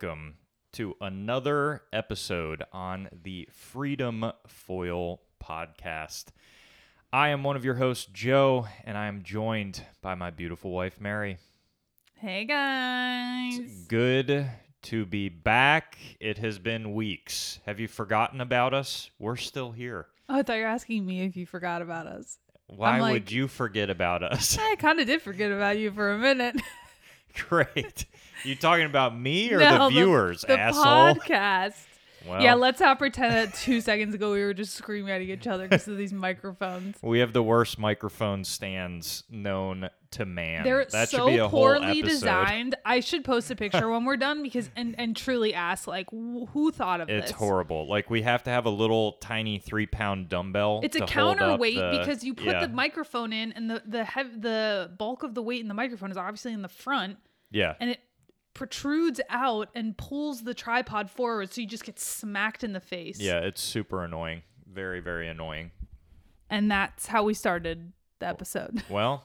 welcome to another episode on the Freedom Foil podcast. I am one of your hosts, Joe, and I am joined by my beautiful wife, Mary. Hey guys. Good to be back. It has been weeks. Have you forgotten about us? We're still here. Oh, I thought you were asking me if you forgot about us. Why like- would you forget about us? I kind of did forget about you for a minute. Great. You talking about me or No, the viewers, the asshole? podcast. Well, yeah, let's not pretend that two seconds ago we were just screaming at each other because of these microphones. we have the worst microphone stands known to man. They're that so should be a poorly designed. I should post a picture when we're done because and and truly ask like wh- who thought of It's this? It's horrible. Like we have to have a little tiny three pound dumbbell. It's a counterweight the- because you put yeah, the microphone in and the the hev- the bulk of the weight in the microphone is obviously in the front yeah. and it protrudes out and pulls the tripod forward so you just get smacked in the face. Yeah, it's super annoying. Very, very annoying. And that's how we started the episode. Well,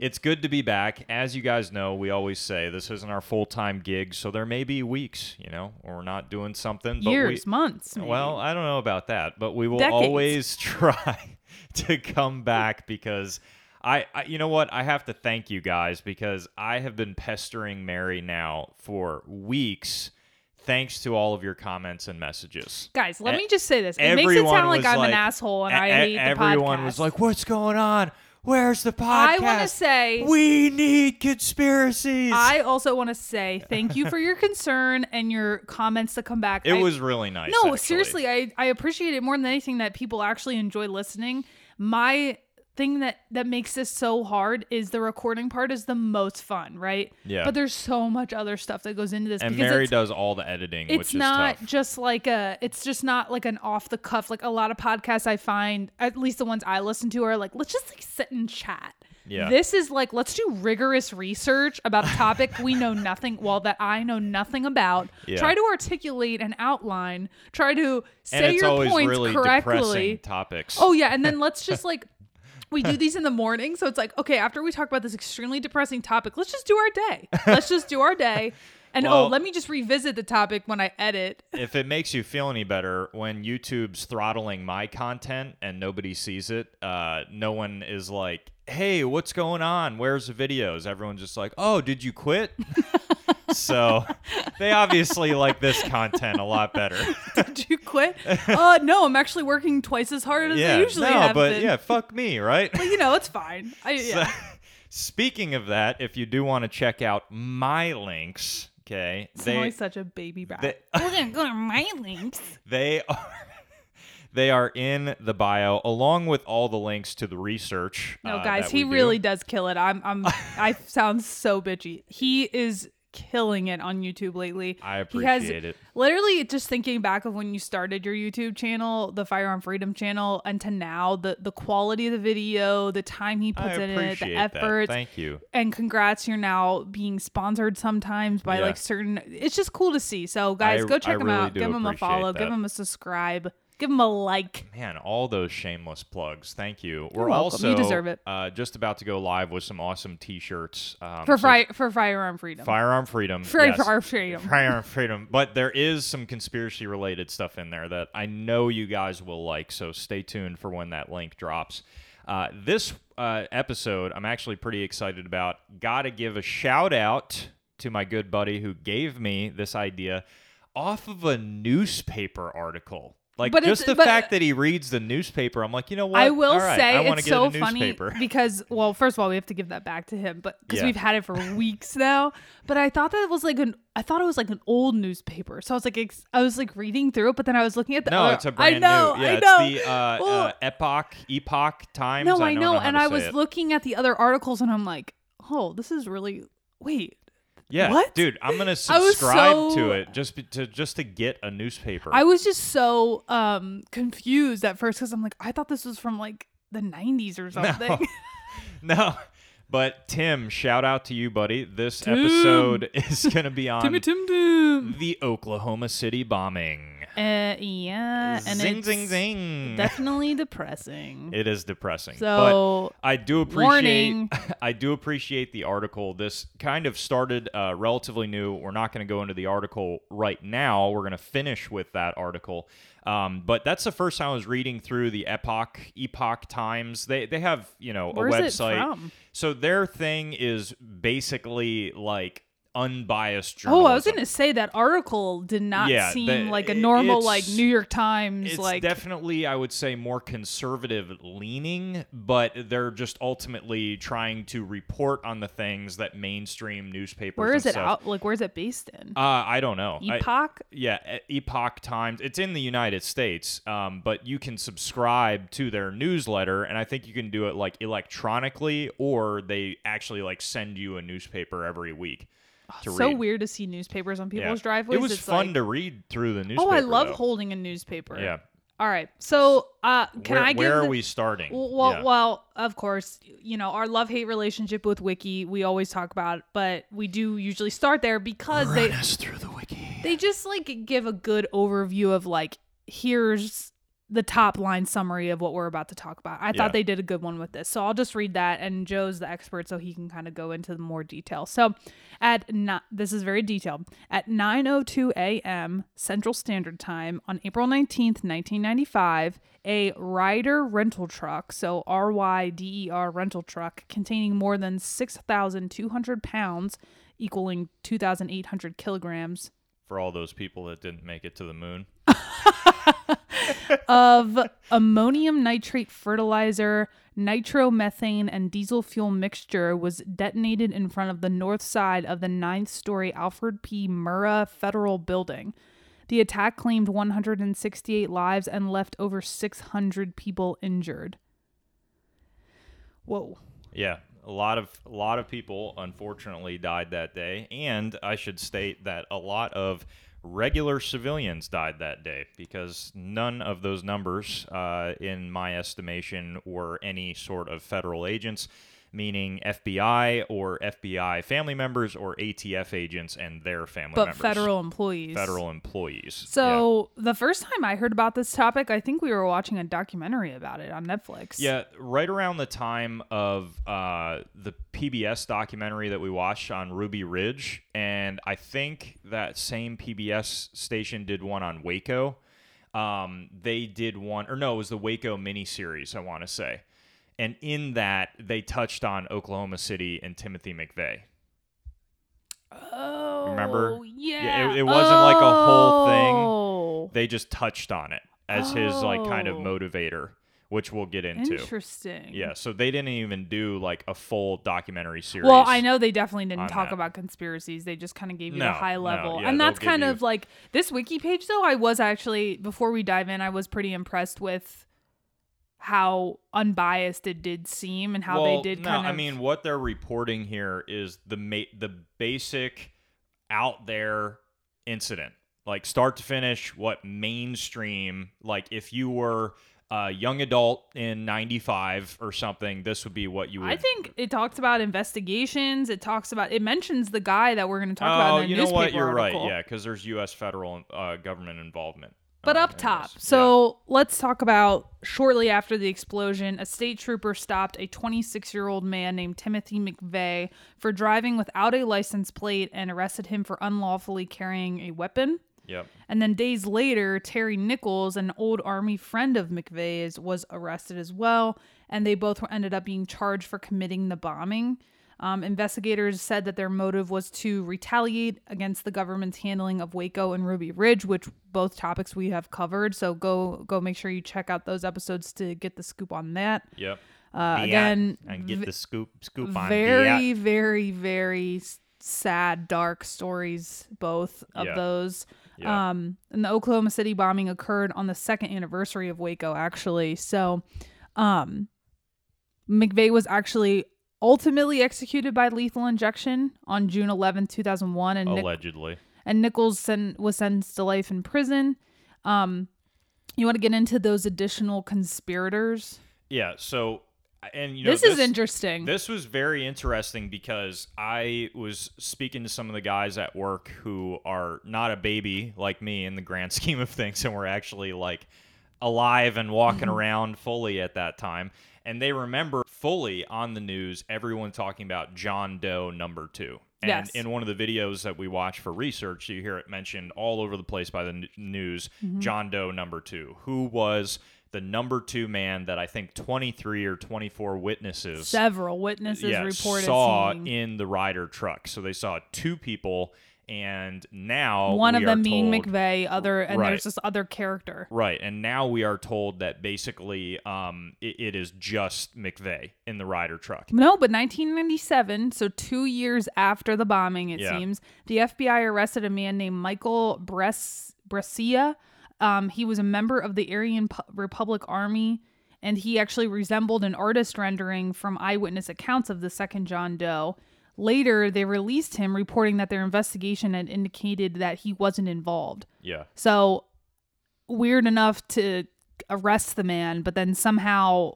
it's good to be back. As you guys know, we always say this isn't our full time gig, so there may be weeks, you know, or we're not doing something. But Years, we, months. maybe. Well, I don't know about that, but we will Decades. always try to come back because I, I, you know what? I have to thank you guys because I have been pestering Mary now for weeks. Thanks to all of your comments and messages. guys, let e- me just say this. It makes it sound like I'm like- an asshole and E- I hate the everyone was like, "What's going on? Where's the podcast?" I want to say we need conspiracies. I also want to say thank you for your concern and your comments to come back. it I- was really nice. No, actually. seriously, I, I appreciate it more than anything that people actually enjoy listening. My thing that that makes this so hard is the recording part is the most fun, right? Yeah. But there's so much other stuff that goes into this And because Mary does all the editing, which it's is not tough. just like a it's just not like an off the cuff like a lot of podcasts I find at least the ones I listen to are like let's just like sit and chat. Yeah. This is like let's do rigorous research about a topic we know nothing well that I know nothing about. Yeah. Try to articulate an outline. Try to say your points really correctly. topics. Oh yeah, and then let's just like we do these in the morning, so it's like okay, after we talk about this extremely depressing topic, let's just do our day. Let's just do our day. And Well- oh, let me just revisit the topic when I edit. if it makes you feel any better, when YouTube's throttling my content and nobody sees it, uh, no one is like, "Hey, what's going on? Where's the videos?" Everyone's just like, "Oh, did you quit?" so they obviously like this content a lot better. Did you quit? uh no, I'm actually working twice as hard as yeah, I usually no, have but been. yeah, fuck me, right? But you know, it's fine. I yeah. Speaking of that, if you do want to check out my links, okay, It's they such a baby brat. they, We're gonna go to my links. they are they are in the bio along with all the links to the research. No, uh, guys, he do. really does kill it. I'm I'm I sound so bitchy. He is killing it on YouTube lately. I he has, appreciate it. Literally, just thinking back of when you started your YouTube channel, the Firearm Freedom channel, and to now, the the quality of the video, the time he puts in it, the that. effort, Thank you. and congrats, you're now being sponsored sometimes by Yeah. like certain. It's just cool to see. So guys, I- go check I him really out. Give him a appreciate follow. Give him a subscribe. Give him a like. Man, all those shameless plugs. Thank you. We're welcome. also You deserve it. Uh, just about to go live with some awesome T-shirts um, For so for firearm freedom. firearm freedom. For yes. firearm freedom. Firearm freedom. But there is some conspiracy related stuff in there that I know you guys will like. So stay tuned for when that link drops. Uh, this uh, episode, I'm actually pretty excited about. Got to give a shout out to my good buddy who gave me this idea off of a newspaper article. Like But just the but- fact that he reads the newspaper, I'm like, you know what? I will right, say I it's so funny because, well, first of all, we have to give that back to him, but because Yeah. we've had it for weeks now. But I thought that it was like an, I thought it was like an old newspaper. So I was like, ex- I was like reading through it, but then I was looking at the. No, other- it's a brand I know, new. Yeah, I know. it's the uh, Well, uh, Epoch Epoch Times. no, I, I don't know, and I was it. looking at the other articles, and I'm like, oh, this is really wait. Yeah, What? dude, I'm gonna subscribe so- to it just be, to just to get a newspaper. I was just so um confused at first because I'm like, I thought this was from like the 90s or something. no, but Tim, shout out to you, buddy. This Tim. episode is gonna be on Timmy Tim Tim. the Oklahoma City bombing. Uh, yeah, and zing, it's zing, zing. definitely depressing. It is depressing. so but I do appreciate warning. I do appreciate the article. This kind of started uh, relatively new. We're not going to go into the article right now. We're going to finish with that article. Um, but that's the first time I was reading through the Epoch Epoch Times. They they have you know a Where's website. So their thing is basically like unbiased journalism. Oh, I was gonna say that article did not Yeah, seem the- like a normal like New York Times It's like definitely, I would say, more conservative leaning, but they're just ultimately trying to report on the things that mainstream newspapers. where is it stuff- out like where's it based in? Uh, I don't know. I- Epoch? yeah, E- Epoch Times. It's in the United States, um, but you can subscribe to their newsletter, and I think you can do it like electronically, or they actually like send you a newspaper every week to so read. weird to see newspapers on Yeah. people's driveways. It was It's fun like, to read through the newspaper. Oh, I love though. holding a newspaper. Yeah. All right. So, uh, can where, I give where the- are we starting? Well, Yeah. well, of course, you know our love-hate relationship with Wiki. We always talk about, but we do usually start there because they us through the wiki. they just like give a good overview of like here's the top line summary of what we're about to talk about. I Yeah. thought they did a good one with this. So I'll just read that and Joe's the expert so he can kind of go into more detail. So at not this is very detailed. At 9:02 a.m. Central Standard Time on April 19th, 1995, a Ryder rental truck, so R Y D E R rental truck containing more than 6,200 pounds equaling 2,800 kilograms For all those people that didn't make it to the moon. of ammonium nitrate fertilizer, nitromethane, and diesel fuel mixture was detonated in front of the north side of the ninth story Alfred P. Murrah Federal Building. The attack claimed 168 lives and left over 600 people injured. Whoa. Yeah, a lot of a lot of people unfortunately died that day, and I should state that a lot of regular civilians died that day because none of those numbers, uh, in my estimation, were any sort of federal agents. Meaning FBI or FBI family members or ATF agents and their family But members. federal employees. federal employees. Yeah. So the first time I heard about this topic, I think we were watching a documentary about it on Netflix. Yeah, right around the time of uh, the PBS documentary that we watched on Ruby Ridge, and I think that same PBS station did one on Waco. Um, they did one, or no, it was the Waco miniseries, I want to say. And in that, they touched on Oklahoma City and Timothy McVeigh. Oh, Remember? Yeah. it- it wasn't like a whole thing. Oh, They just touched on it as his like kind of Oh. motivator, which we'll get into. Interesting. Yeah, so they didn't even do like a full documentary series. Well, I know they definitely didn't talk that. about conspiracies. They just kind of gave you No, the high no, level. yeah, and that's kind you- of like this wiki page though, I was actually before we dive in, I was pretty impressed with how unbiased it did seem and how well, they did no, kind of I mean, what they're reporting here is the ma- the basic out there incident, like start to finish. What mainstream? Like if you were a young adult in '95 or something, this would be what you would. I think it talks about investigations. It talks about it mentions the guy that we're going to talk about Oh, in the you know what? You're article. right. Yeah, because there's U.S. federal uh, government involvement. But uh, up top. Yeah. So let's talk about shortly after the explosion, a state trooper stopped a 26 year old man named Timothy McVeigh for driving without a license plate and arrested him for unlawfully carrying a weapon. Yep. And then days later, Terry Nichols, an old Army friend of McVeigh's, was arrested as well. And they both ended up being charged for committing the bombing. Um, investigators said that their motive was to retaliate against the government's handling of Waco and Ruby Ridge, which both topics we have covered. So go go make sure you check out those episodes to get the scoop on that. Yep. Uh, Yeah, again, and get the scoop scoop on very very very sad dark stories both of Yeah. those Yeah. um and the oklahoma city bombing occurred on the second anniversary of waco actually so um mcveigh was actually ultimately executed by lethal injection on june 11 2001 and, Nic- Allegedly. and nichols sen- was sentenced to life in prison um you want to get into those additional conspirators Yeah. So and you know this, is interesting. This was very interesting because I was speaking to some of the guys at work who are not a baby like me in the grand scheme of things, and were actually like alive and walking Mm-hmm. around fully at that time. And they remember fully on the news everyone talking about John Doe number two. And Yes. in one of the videos that we watch for research, you hear it mentioned all over the place by the n- news Mm-hmm. John Doe number two, who was the number two man that I think 23 or 24 witnesses Several witnesses yeah, reported saw seeing in the Ryder truck. So they saw two people, and now one of them being told- McVeigh, other and Right. there's this other character. Right, and now we are told that basically um, it, it is just McVeigh in the Ryder truck. No, but 1997, so two years after the bombing, it Yeah. seems, the FBI arrested a man named Michael Bres- Brescia. Um, he was a member of the Aryan Pu- Republic Army, and he actually resembled an artist rendering from eyewitness accounts of the second John Doe. Later, they released him, reporting that their investigation had indicated that he wasn't involved. Yeah, So weird enough to arrest the man, but then somehow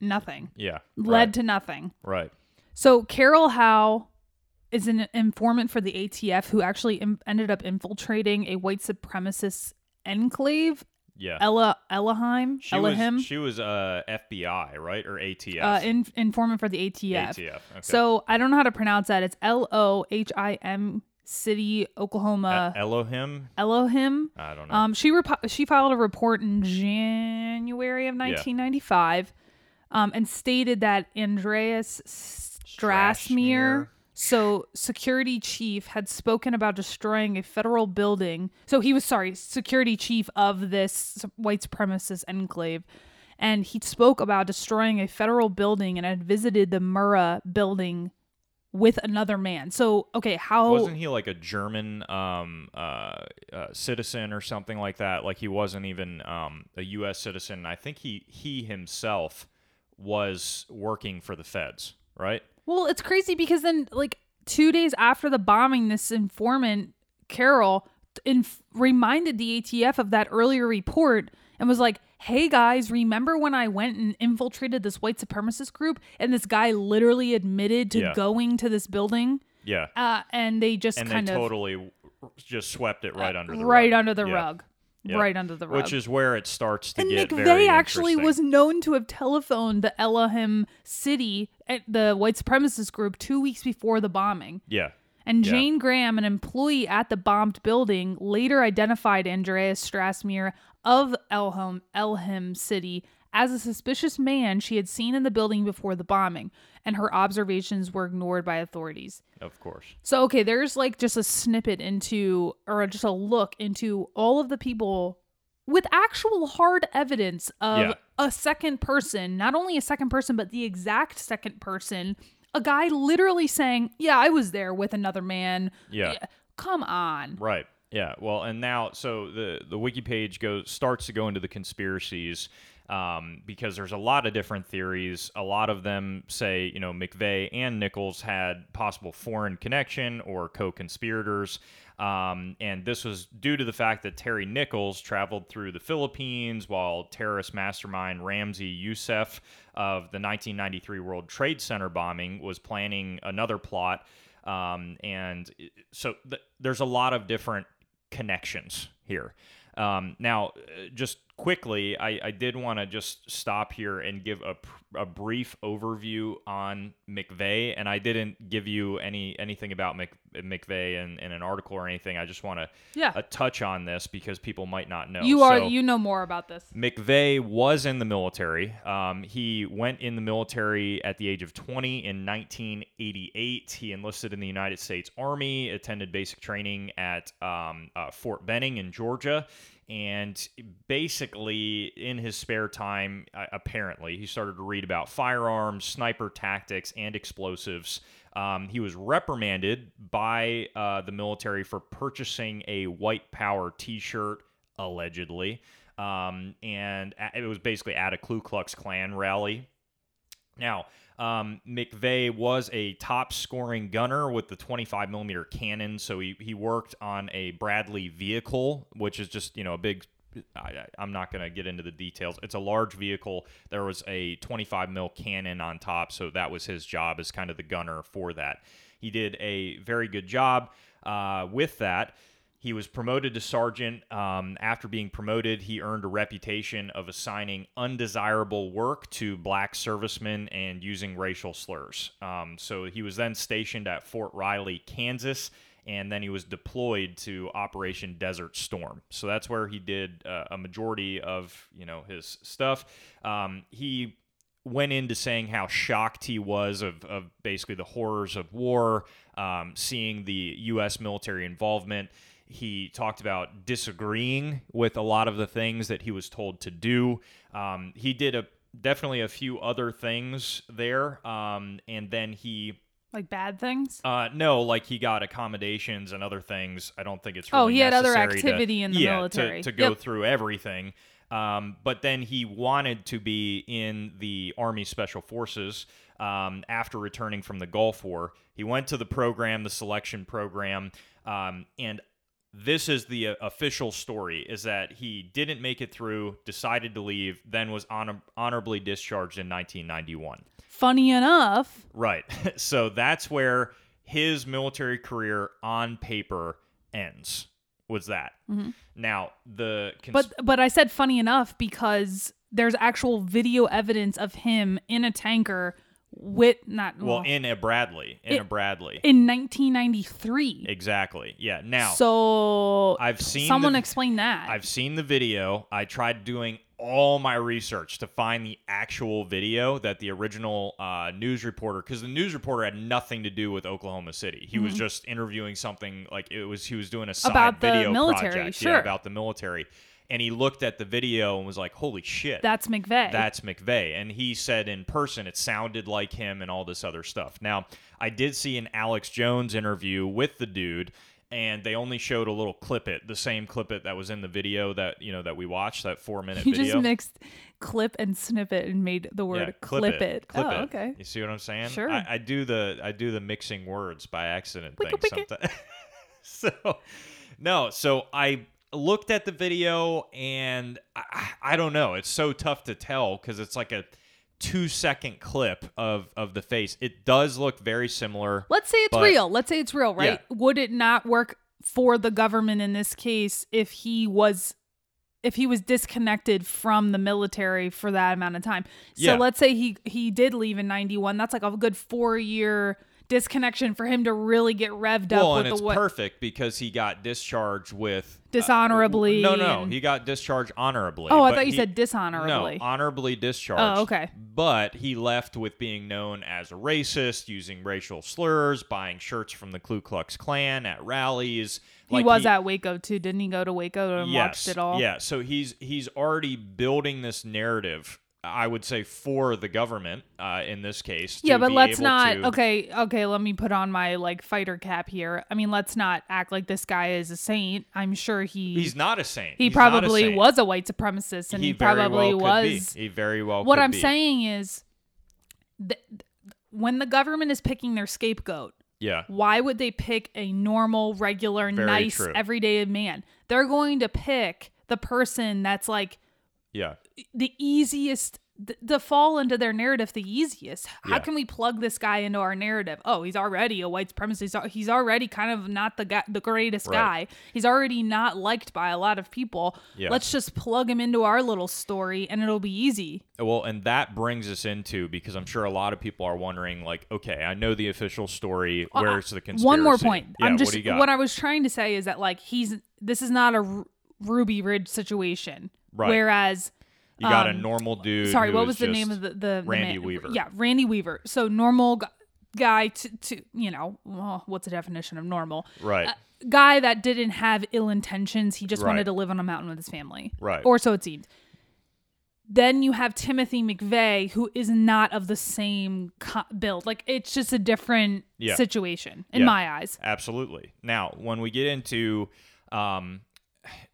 nothing yeah, led right, to nothing. right. So Carol Howe is an informant for the ATF who actually Im- ended up infiltrating a white supremacist enclave, Yeah, Ella Elohim, she Elohim, was she was uh, FBI right or ATF? uh, in- informant for the ATF. ATF. Okay. So I don't know how to pronounce that. It's L O H I M City, Oklahoma. E- Elohim. Elohim. I don't know. Um, she repo- she filed a report in January of 1995, um, and stated that Andreas Strassmeir, Strassmeir. So security chief, had spoken about destroying a federal building. So he was sorry, security chief of this white supremacist enclave. And he spoke about destroying a federal building and had visited the Murrah building with another man. So, okay, how wasn't he like a German um, uh, uh, citizen or something like that? Like he wasn't even um, a U.S. citizen. I think he he himself was working for the feds, right? Well, it's crazy because then, like two days after the bombing, this informant Carol inf- reminded the ATF of that earlier report and was like, "Hey guys, remember when I went and infiltrated this white supremacist group and this guy literally admitted to Yeah. going to this building?" Yeah, Uh, and they just and they kind of totally just swept it right under the right rug. under the Yeah. rug, Yeah. right under the rug. which is where it starts to and get McVeigh actually was known to have telephoned the Elohim City, the white supremacist group, two weeks before the bombing. yeah, And Yeah. Jane Graham, an employee at the bombed building, later identified Andreas Strassmeir of Elham, Elham City as a suspicious man she had seen in the building before the bombing, and her observations were ignored by authorities. of course. So, okay, there's like just a snippet into, or just a look into all of the people with actual hard evidence of Yeah. a second person, not only a second person, but the exact second person. A guy literally saying, Yeah, I was there with another man. Yeah. Come on. Right. Yeah. Well, and now so the the wiki page goes starts to go into the conspiracies um, because there's a lot of different theories. A lot of them say you know McVeigh and Nichols had possible foreign connection or co-conspirators. Um, and this was due to the fact that Terry Nichols traveled through the Philippines while terrorist mastermind Ramzi Youssef of the 1993 World Trade Center bombing was planning another plot. Um, and so th- there's a lot of different connections here. Um, now, uh, just quickly, I, I did want to just stop here and give a, a brief overview on McVeigh, and I didn't give you any anything about Mc, McVeigh in, in an article or anything. I just want to Yeah. uh, touch on this because people might not know. you are So- you know more about this. McVeigh was in the military. Um, he went in the military at the age of 20 in 1988. He enlisted in the United States Army, attended basic training at um, uh, Fort Benning in Georgia. And basically, in his spare time, uh, apparently, he started to read about firearms, sniper tactics, and explosives. Um, he was reprimanded by uh, the military for purchasing a white power t shirt, allegedly. Um, and it was basically at a Ku Klux Klan rally. Now, um, McVeigh was a top scoring gunner with the 25 millimeter cannon, so he, he worked on a Bradley vehicle, which is just you know a big I, I'm not going to get into the details. It's a large vehicle. There was a 25 mil cannon on top, so that was his job as kind of the gunner for that. He did a very good job uh, with that. He was promoted to sergeant. Um, after being promoted, he earned a reputation of assigning undesirable work to black servicemen and using racial slurs. Um, so he was then stationed at Fort Riley, Kansas, and then he was deployed to Operation Desert Storm. So that's where he did uh, a majority of you know his stuff. Um, he went into saying how shocked he was of, of basically the horrors of war, um, seeing the U.S. military involvement. He talked about disagreeing with a lot of the things that he was told to do. Um, he did a definitely a few other things there, um, and then he Like bad things? uh, no, like he got accommodations and other things. I don't think it's really Oh, he had other necessary to- activity in the yeah, military. to, to go Yep. through everything. Um, but then he wanted to be in the Army Special Forces um, after returning from the Gulf War. He went to the program, the selection program, um, and this is the uh, official story: is that he didn't make it through, decided to leave, then was honor- honorably discharged in 1991. Funny enough, Right. So that's where his military career on paper ends. Was that? Now the cons- Mm-hmm. but but I said funny enough because there's actual video evidence of him in a tanker with not well well, in a Bradley in a Bradley in 1993. exactly yeah now so I've seen someone the- explain that. I've seen the video I tried doing all my research to find the actual video that the original uh, news reporter because the news reporter had nothing to do with Oklahoma City he was just interviewing something like it was he was doing a side Mm-hmm. About the video military, project sure. yeah, about the military and he looked at the video and was like holy shit That's McVeigh. that's McVeigh. And he said in person it sounded like him and all this other stuff. Now, I did see an Alex Jones interview with the dude, and they only showed a little clip it, the same clip it that was in the video that you know that we watched, that four minute you video. just mixed clip and snippet and made the word yeah, clip, it. Clip oh, it. okay. You see what I'm saying? Sure. I, I do the I do the mixing words by accident Wicka, thing wicka. sometimes. so no, so I looked at the video and I, I don't know. It's so tough to tell because it's like a two second clip of of the face. It does look very similar. Let's say it's But- real. Let's say it's real, right? Would it not work for the government in this case if he was if he was disconnected from the military for that amount of time? So Yeah. let's say he he did leave in 91. That's like a good 4 year disconnection for him to really get revved Well, up and with it's the what perfect because he got discharged with uh, dishonorably. no, no, and- he got discharged honorably. Oh, I thought you he- said dishonorably. No, honorably discharged. Oh, okay. But he left with being known as a racist, using racial slurs, buying shirts from the Ku Klux Klan at rallies. he Like, was at Waco too, didn't he? Go to Waco and yes, watched it all. Yeah, so he's he's already building this narrative. I would say for the government uh, in this case. to Yeah, but let's not. to- Okay, okay. Let me put on my like fighter cap here. I mean, let's not act like this guy is a saint. I'm sure he He's not a saint. he He's not a probably saint. was a white supremacist, and he, very probably well was. Be. He very well. What I'm be. saying is, th- th- when the government is picking their scapegoat, Yeah. why would they pick a normal, regular, Very nice, true. everyday man? They're going to pick the person that's like Yeah. the easiest th- to fall into their narrative the easiest how Yeah. can we plug this guy into our narrative oh he's already a white supremacist he's, al- he's already kind of not the guy the greatest Right. guy he's already not liked by a lot of people Yeah. let's just plug him into our little story and it'll be easy Well, and that brings us into because I'm sure a lot of people are wondering, like, okay, I know the official story. Uh, Where's the conspiracy? one more point Yeah, i'm what just do you got? what i was trying to say is that like he's this is not a ruby ridge situation Right. whereas you got a um, normal dude. sorry what was the name of the the, the Randy man- Weaver. yeah randy weaver so normal gu- guy to, to you know well, what's the definition of normal Right. Uh, guy that didn't have ill intentions he just Right. wanted to live on a mountain with his family Right. or so it seemed then you have timothy mcveigh who is not of the same co- build like it's just a different Yeah. situation in Yeah. my eyes Absolutely. Now, when we get into, um,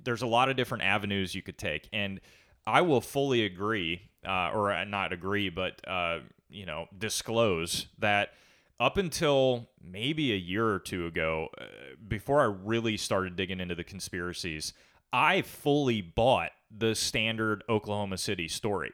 there's a lot of different avenues you could take, and I will fully agree, uh, or uh, not agree, but uh, you know, disclose that up until maybe a year or two ago, uh, before I really started digging into the conspiracies. I fully bought the standard Oklahoma City story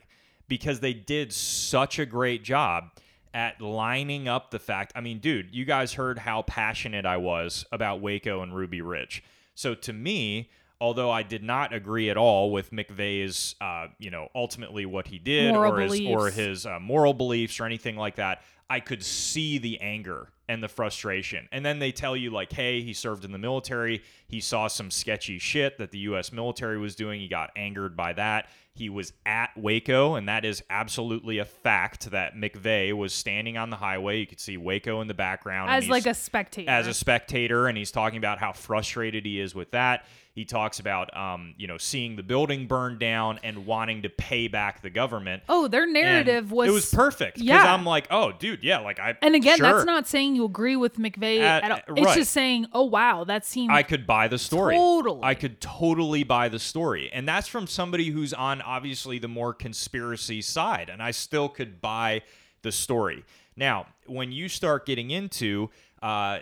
because they did such a great job at lining up the fact. I mean, dude, you guys heard how passionate I was about Waco and Ruby Ridge. So to me, although I did not agree at all with McVeigh's, uh, you know, ultimately what he did Moral or his or his uh, moral beliefs or anything like that, I could see the anger and the frustration. And then they tell you like, hey, he served in the military. He saw some sketchy shit that the U.S. military was doing. He got angered by that. He was at Waco, and that is absolutely a fact that McVeigh was standing on the highway. You could see Waco in the background as like a spectator. as a spectator, and he's talking about how frustrated he is with that. He talks about, um, you know, seeing the building burn down and wanting to pay back the government. oh, their And narrative was it was perfect Yeah. I'm like, oh, dude, yeah, like I And again, sure, that's not saying you agree with McVeigh At- at, all. It's just saying, oh wow, that seemed I could buy the story. Totally. I could totally buy the story. And that's from somebody who's on obviously the more conspiracy side. And I still could buy the story. Now, when you start getting into uh,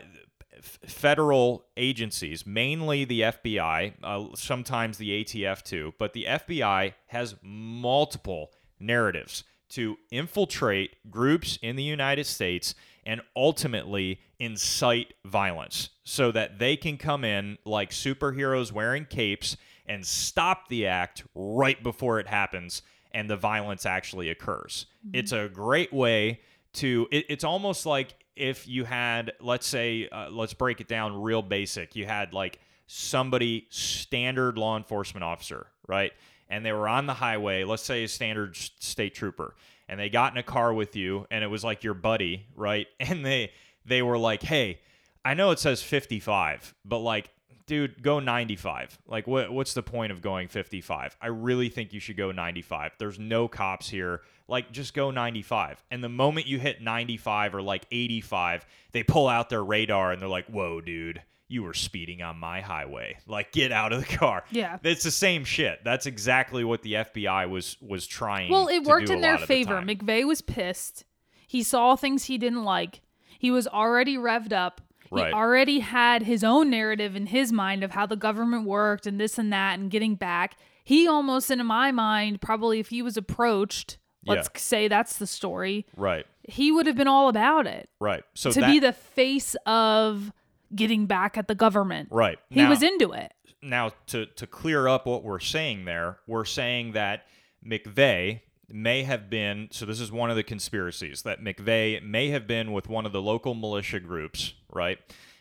f- federal agencies, mainly the FBI, uh, sometimes the ATF too, but the FBI has multiple narratives to infiltrate groups in the United States and ultimately incite violence so that they can come in like superheroes wearing capes and stop the act right before it happens and the violence actually occurs. It's a great way to, it, it's almost like if you had, let's say, uh, let's break it down real basic. You had like somebody, standard law enforcement officer, right? And they were on the highway, let's say a standard state trooper, and they got in a car with you, and it was like your buddy, right? And they they were like, "Hey, I know it says 55, but like, dude, go 95. Like, what what's the point of going 55? I really think you should go 95. There's no cops here. Like, just go 95. And the moment you hit 95 or like 85, they pull out their radar and they're like, "Whoa, dude." You were speeding on my highway. Like, get out of the car. Yeah. it's the same shit. That's exactly what the FBI was was trying. To do Well, it worked in their of the favor. McVeigh was pissed. He saw things he didn't like. He was already revved up. Right. He already had his own narrative in his mind of how the government worked and this and that and getting back. He almost, in my mind, probably if he was approached, let's Yeah. say that's the story, Right, he would have been all about it. right. So to that, be the face of getting back at the government. right. He Now- was into it. now to to clear up what we're saying there, we're saying that McVeigh may have been so this is one of the conspiracies that McVeigh may have been with one of the local militia groups, right?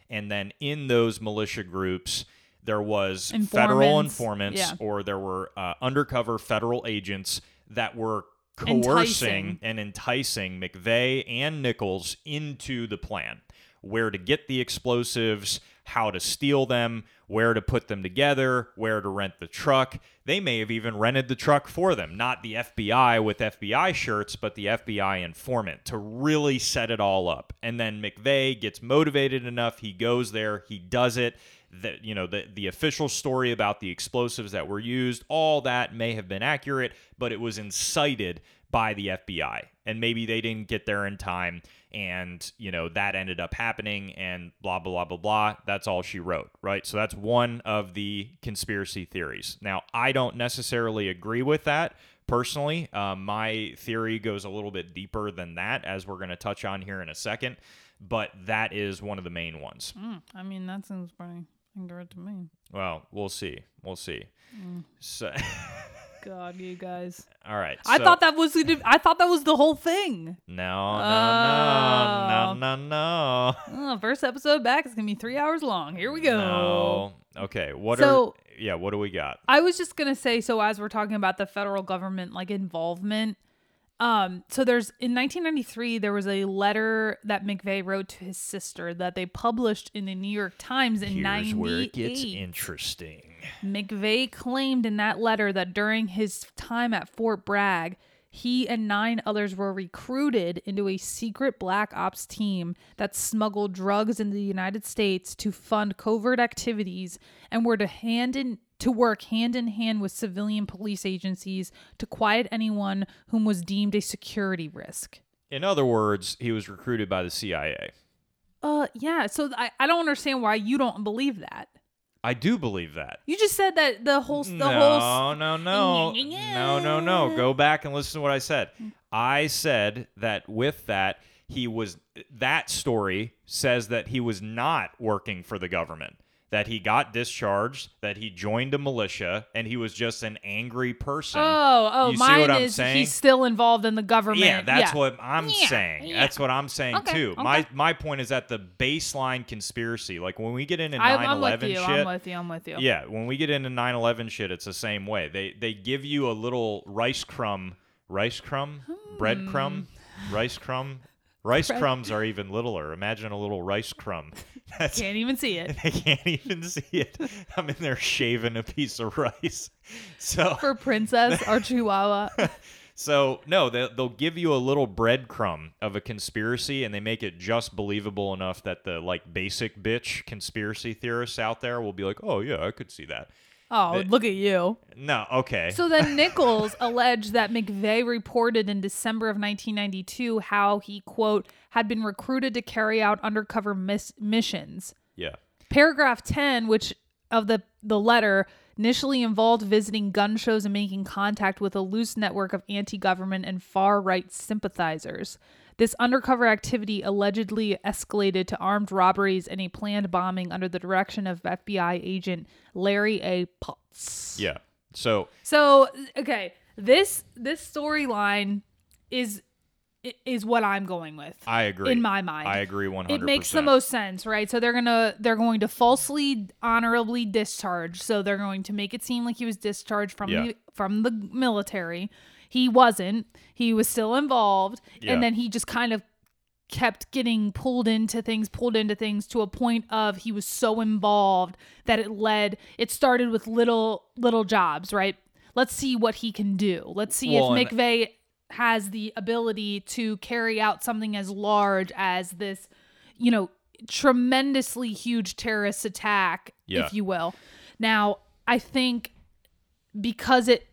And then in those militia groups there was federal Informants, informants yeah. or there were uh, undercover federal agents that were Enticing. coercing and enticing McVeigh and Nichols into the plan where to get the explosives, how to steal them, where to put them together, where to rent the truck. They may have even rented the truck for them, not the FBI with FBI shirts, but the FBI informant to really set it all up. And then McVeigh gets motivated enough, he goes there, he does it. The, you know the the official story about the explosives that were used, all that may have been accurate, but it was incited by the FBI, and maybe they didn't get there in time, and you know that ended up happening, and blah blah blah blah blah. That's all she wrote, right? So that's one of the conspiracy theories. Now I don't necessarily agree with that personally. Um, my theory goes a little bit deeper than that, as we're going to touch on here in a second, but that is one of the main ones. Mm, I mean, that seems accurate to me. Well, we'll see. We'll see. Mm. So, God, you guys. all right. I so- thought that was the- I thought that was the whole thing. No, no, no, no, oh. no, no. Oh, first episode back is gonna be three hours long. Here we go. No. Okay. What So- are? Yeah. What do we got? I was just gonna say, so as we're talking about the federal government like involvement, um, so there's in 1993 there was a letter that McVeigh wrote to his sister that they published in the New York Times in Here's 98. where it gets interesting. McVeigh claimed in that letter that during his time at Fort Bragg, he and nine others were recruited into a secret black ops team that smuggled drugs into the United States to fund covert activities and were to hand in to work hand in hand with civilian police agencies to quiet anyone whom was deemed a security risk. In other words, he was recruited by the CIA. Uh yeah, so I, I don't understand why you don't believe that. I do believe that. You just said that the whole the no, whole no, no, no, no, no. Go back and listen to what I said. I said that with that, he was. That story says that he was not working for the government. That he got discharged. That he joined a militia, and he was just an angry person. Oh, oh, You see mine what I'm is saying? he's still involved in the government. Yeah, that's yeah. what I'm Yeah, saying. yeah. That's what I'm saying Okay, too. okay. My my point is that the baseline conspiracy, like when we get into I, 9/11 I'm with you. shit, I'm with you. I'm with you. yeah, when we get into 9/11 shit, it's the same way. They they give you a little rice crumb, rice crumb, bread crumb, hmm. rice crumb. Rice crumbs are even littler. Imagine a little rice crumb. That's Can't even see it. they can't even see it. I'm in there shaving a piece of rice. So For Princess, our Chihuahua. so no, they, they'll give you a little breadcrumb of a conspiracy, and they make it just believable enough that the like basic bitch conspiracy theorists out there will be like, "Oh yeah, I could see that." Oh, look at you. No, okay. So then Nichols alleged that McVeigh reported in December of 1992 how he, quote, had been recruited to carry out undercover miss- missions. yeah, Paragraph 10, which of the, the letter initially involved visiting gun shows and making contact with a loose network of anti government and far right sympathizers. This undercover activity allegedly escalated to armed robberies and a planned bombing under the direction of FBI agent Larry A. Potts. yeah. So So okay, this this storyline is is what I'm going with. I agree. In my mind. I agree 100. It makes the most sense, right? So they're gonna they're going to falsely honorably discharge. So they're going to make it seem like he was discharged from Yeah. the from the military. He wasn't. He was still involved, Yeah. and then he just kind of kept getting pulled into things, pulled into things to a point of he was so involved that it led. It started with little little jobs, right? Let's see what he can do. Let's see Well, if McVeigh has the ability to carry out something as large as this, you know, tremendously huge terrorist attack, Yeah. if you will. Now, I think because it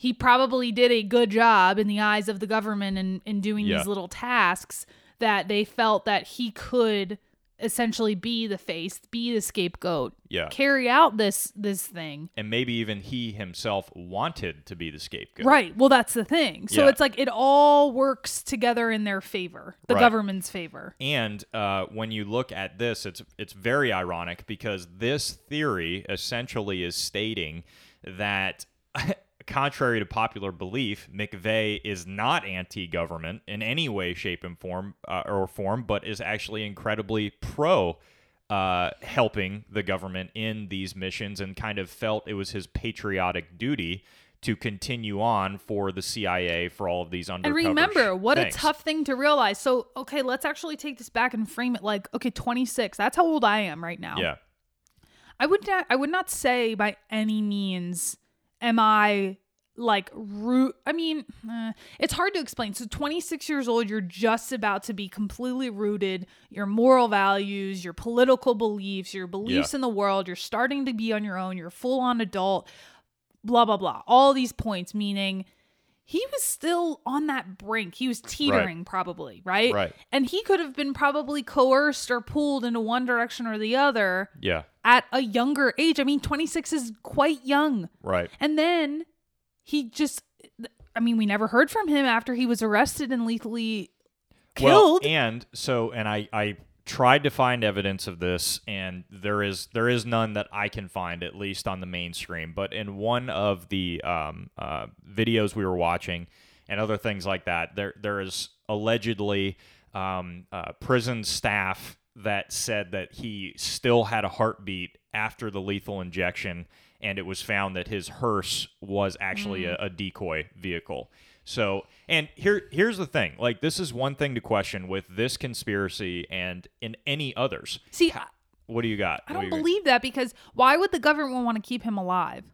he probably did a good job in the eyes of the government in, in doing Yeah. these little tasks that they felt that he could essentially be the face, be the scapegoat, Yeah. carry out this this thing. and maybe even he himself wanted to be the scapegoat. Right. Well, that's the thing. So Yeah. it's like it all works together in their favor, the Right. government's favor. And uh, when you look at this, it's it's very ironic because this theory essentially is stating that, contrary to popular belief, McVeigh is not anti-government in any way, shape, and form uh, or form, but is actually incredibly pro. Uh, helping the government in these missions and kind of felt it was his patriotic duty to continue on for the CIA for all of these And remember, what things. a tough thing to realize. So, okay, let's actually take this back and frame it like, okay, 26. That's how old I am right now. yeah I would not I would not say by any means am I like root I mean eh, it's hard to explain. So 26 years old you're just about to be completely rooted your moral values, your political beliefs, your beliefs Yeah. in the world, you're starting to be on your own, you're full on adult, blah blah blah. All these points meaning he was still on that brink. He was teetering probably, right? Right. And he could have been probably coerced or pulled into one direction or the other yeah at a younger age. I mean, 26 is quite young. right And then he just, I mean, we never heard from him after he was arrested and lethally killed. Well, and so, and I, I tried to find evidence of this, and there is there is none that I can find, at least on the mainstream. But in one of the um, uh, videos we were watching, and other things like that, there there is allegedly um, uh, prison staff that said that he still had a heartbeat after the lethal injection, and it was found that his hearse was actually mm. a, a decoy vehicle. So, and here here's the thing: like this is one thing to question with this conspiracy and in any others. See, I- What do you got? I What don't believe that because why would the government want to keep him alive?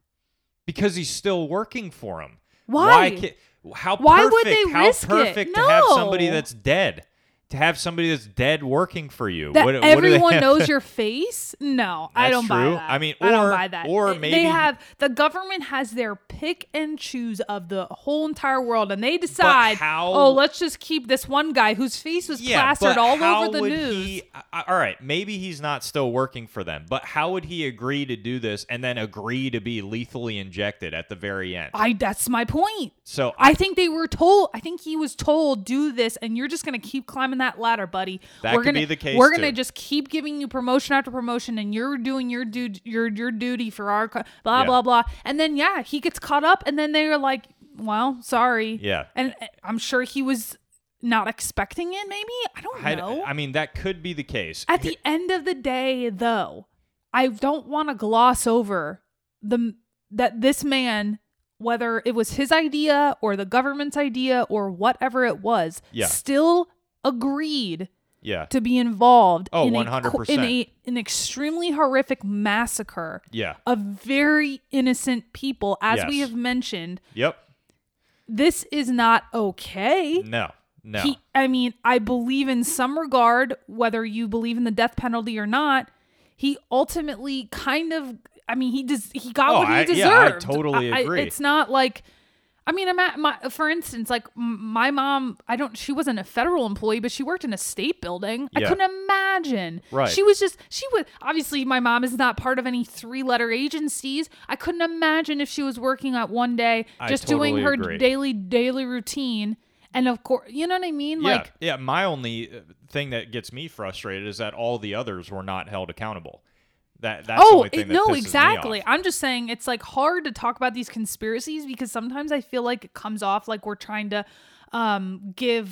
because he's still working for him. Why? ca- how Why perfect, would they how risk it? perfect to have somebody that's dead. To have somebody that's dead working for you. that What- what everyone have knows your face? No, I don't buy that. I mean, I don't buy that. or maybe- they have the government has their pick and choose of the whole entire world, and they decide, how- oh, let's just keep this one guy whose face was Yeah, plastered all over the news. He, I- I- all right, maybe he's not still working for them, but how would he agree to do this and then agree to be lethally injected at the very end? I that's my point. So I think they were told. I think he was told do this, and you're just gonna keep climbing that ladder, buddy. That we're could gonna, be the case, We're gonna just keep giving you promotion after promotion, and you're doing your dude, your your duty for our co- blah Yeah. blah blah. And then yeah, he gets caught up, and then they are like, well, sorry. Yeah. And uh, I'm sure he was not expecting it. Maybe I don't I, know. I mean, that could be the case. At the end of the day, though, I don't want to gloss over the that this man, whether it was his idea or the government's idea or whatever it was, Yeah. still agreed yeah, to be involved Oh, in, 100%. in a an extremely horrific massacre yeah, of very innocent people, as we have mentioned. yep. This is not okay. No, no. He, I mean, I believe in some regard, whether you believe in the death penalty or not, he ultimately kind of, I mean, he does, he got Oh, what he I- deserved. yeah, I totally I- agree. it's not like, I mean, I'm at my, for instance, like my mom, I don't, she wasn't a federal employee, but she worked in a state building. I couldn't imagine. Right. She was just, she was, obviously, my mom is not part of any three letter agencies. I couldn't imagine if she was working at one day, just doing her agree. daily, daily routine. And of course, you know what I mean? yeah, Like, yeah. My only uh, thing that gets me frustrated is that all the others were not held accountable. That that's the oh only thing it- that no exactly i'm just saying it's like hard to talk about these conspiracies because sometimes i feel like it comes off like we're trying to um give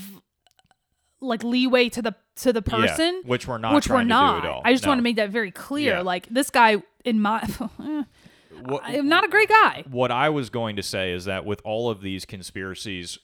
like leeway to the to the Yeah, person which we're not which we're trying to do not at all. i just No. want to make that very clear Yeah. like this guy in my What- i'm not a great guy what I was going to say is that with all of these conspiracies,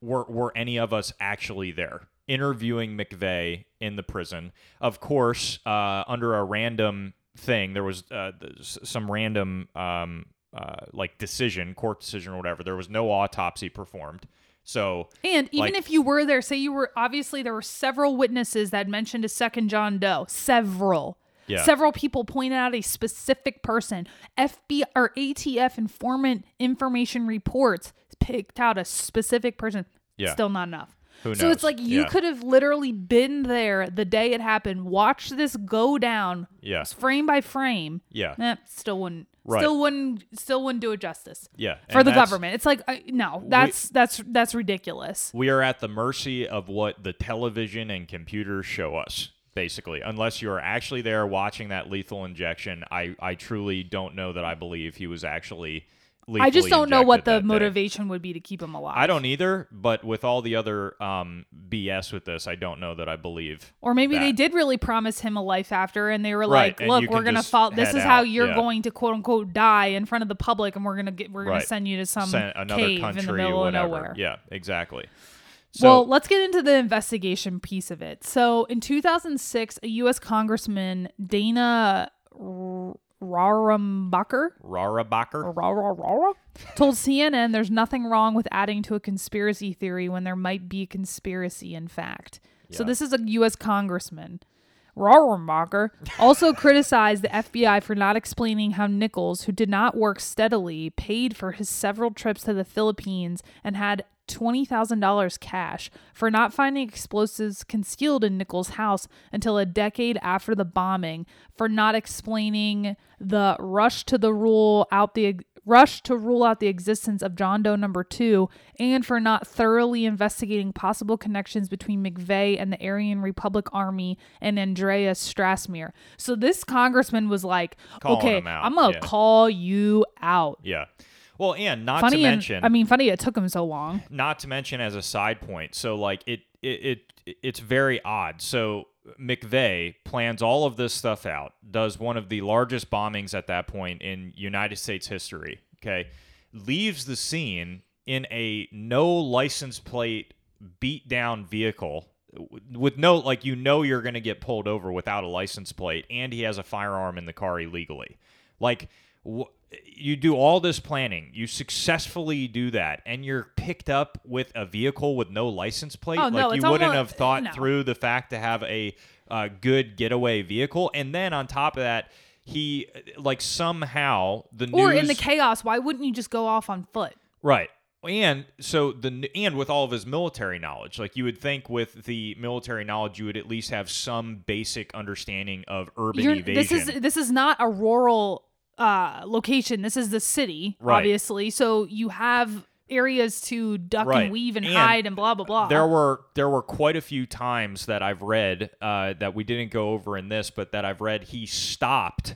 were were any of us actually there interviewing McVeigh in the prison? Of course, uh, under a random thing, there was uh, some random um, uh, like decision, court decision or whatever. There was no autopsy performed. So and even Like- if you were there say you were obviously there were several witnesses that mentioned a second john doe several Yeah. Several people pointed out a specific person. FBI or ATF informant information reports picked out a specific person. Yeah. Still not enough. Who So it's like you Yeah. could have literally been there the day it happened, watched this go down yeah, frame by frame. yeah, Eh, still wouldn't Right. still wouldn't still wouldn't do it justice. yeah. For And the government. It's like uh, no, that's that's that's ridiculous. we are at the mercy of what the television and computers show us basically unless you are actually there watching that lethal injection i i truly don't know that i believe he was actually I just don't know what the that day. motivation would be to keep him alive. i don't either but with all the other um bs with this i don't know that i believe Or maybe they did really promise him a life after, and they were Right, like, and "Look, we're gonna follow. This is how you're yeah. going to quote unquote die in front of the public, and we're gonna get we're gonna send you to some Send another cave country in the middle or of whatever nowhere." yeah exactly so well, let's get into the investigation piece of it. So, in 2006, a U.S. Congressman Dana R- Rarumbacher rara rah, told CNN there's nothing wrong with adding to a conspiracy theory when there might be a conspiracy in fact. So this is a U.S. congressman. Rauermacher also criticized the FBI for not explaining how Nichols, who did not work steadily, paid for his several trips to the Philippines and had $20,000 cash, for not finding explosives concealed in Nichols' house until a decade after the bombing, for not explaining the rush to the rule out the rush to rule out the existence of John Doe number 2 and for not thoroughly investigating possible connections between McVeigh and the Aryan Republic Army and Andreas Strassmeir. So this congressman was like, Calling "Okay, I'm going to yeah. call you out." yeah well and not Funny to and mention I mean funny it took him so long. not to mention as a side point so like it it, it it's very odd. So mcveigh plans all of this stuff out does one of the largest bombings at that point in united states history okay? Leaves the scene in a no license plate beat down vehicle with no like you know you're going to get pulled over without a license plate and he has a firearm in the car illegally. Like wh- you do all this planning, you successfully do that, and you're picked up with a vehicle with no license plate. Oh, like no, you wouldn't almo- have thought no. through the fact to have a uh, good getaway vehicle, and then on top of that, he like somehow the news Or in the chaos, why wouldn't you just go off on foot? Right. And so the and with all of his military knowledge, like you would think with the military knowledge, you would at least have some basic understanding of urban You're, evasion. this is this is not a rural uh, location. This is the city, Right. obviously. So you have areas to duck Right. and weave and, And hide and blah blah blah. there were there were quite a few times that I've read uh, that we didn't go over in this, but that I've read he stopped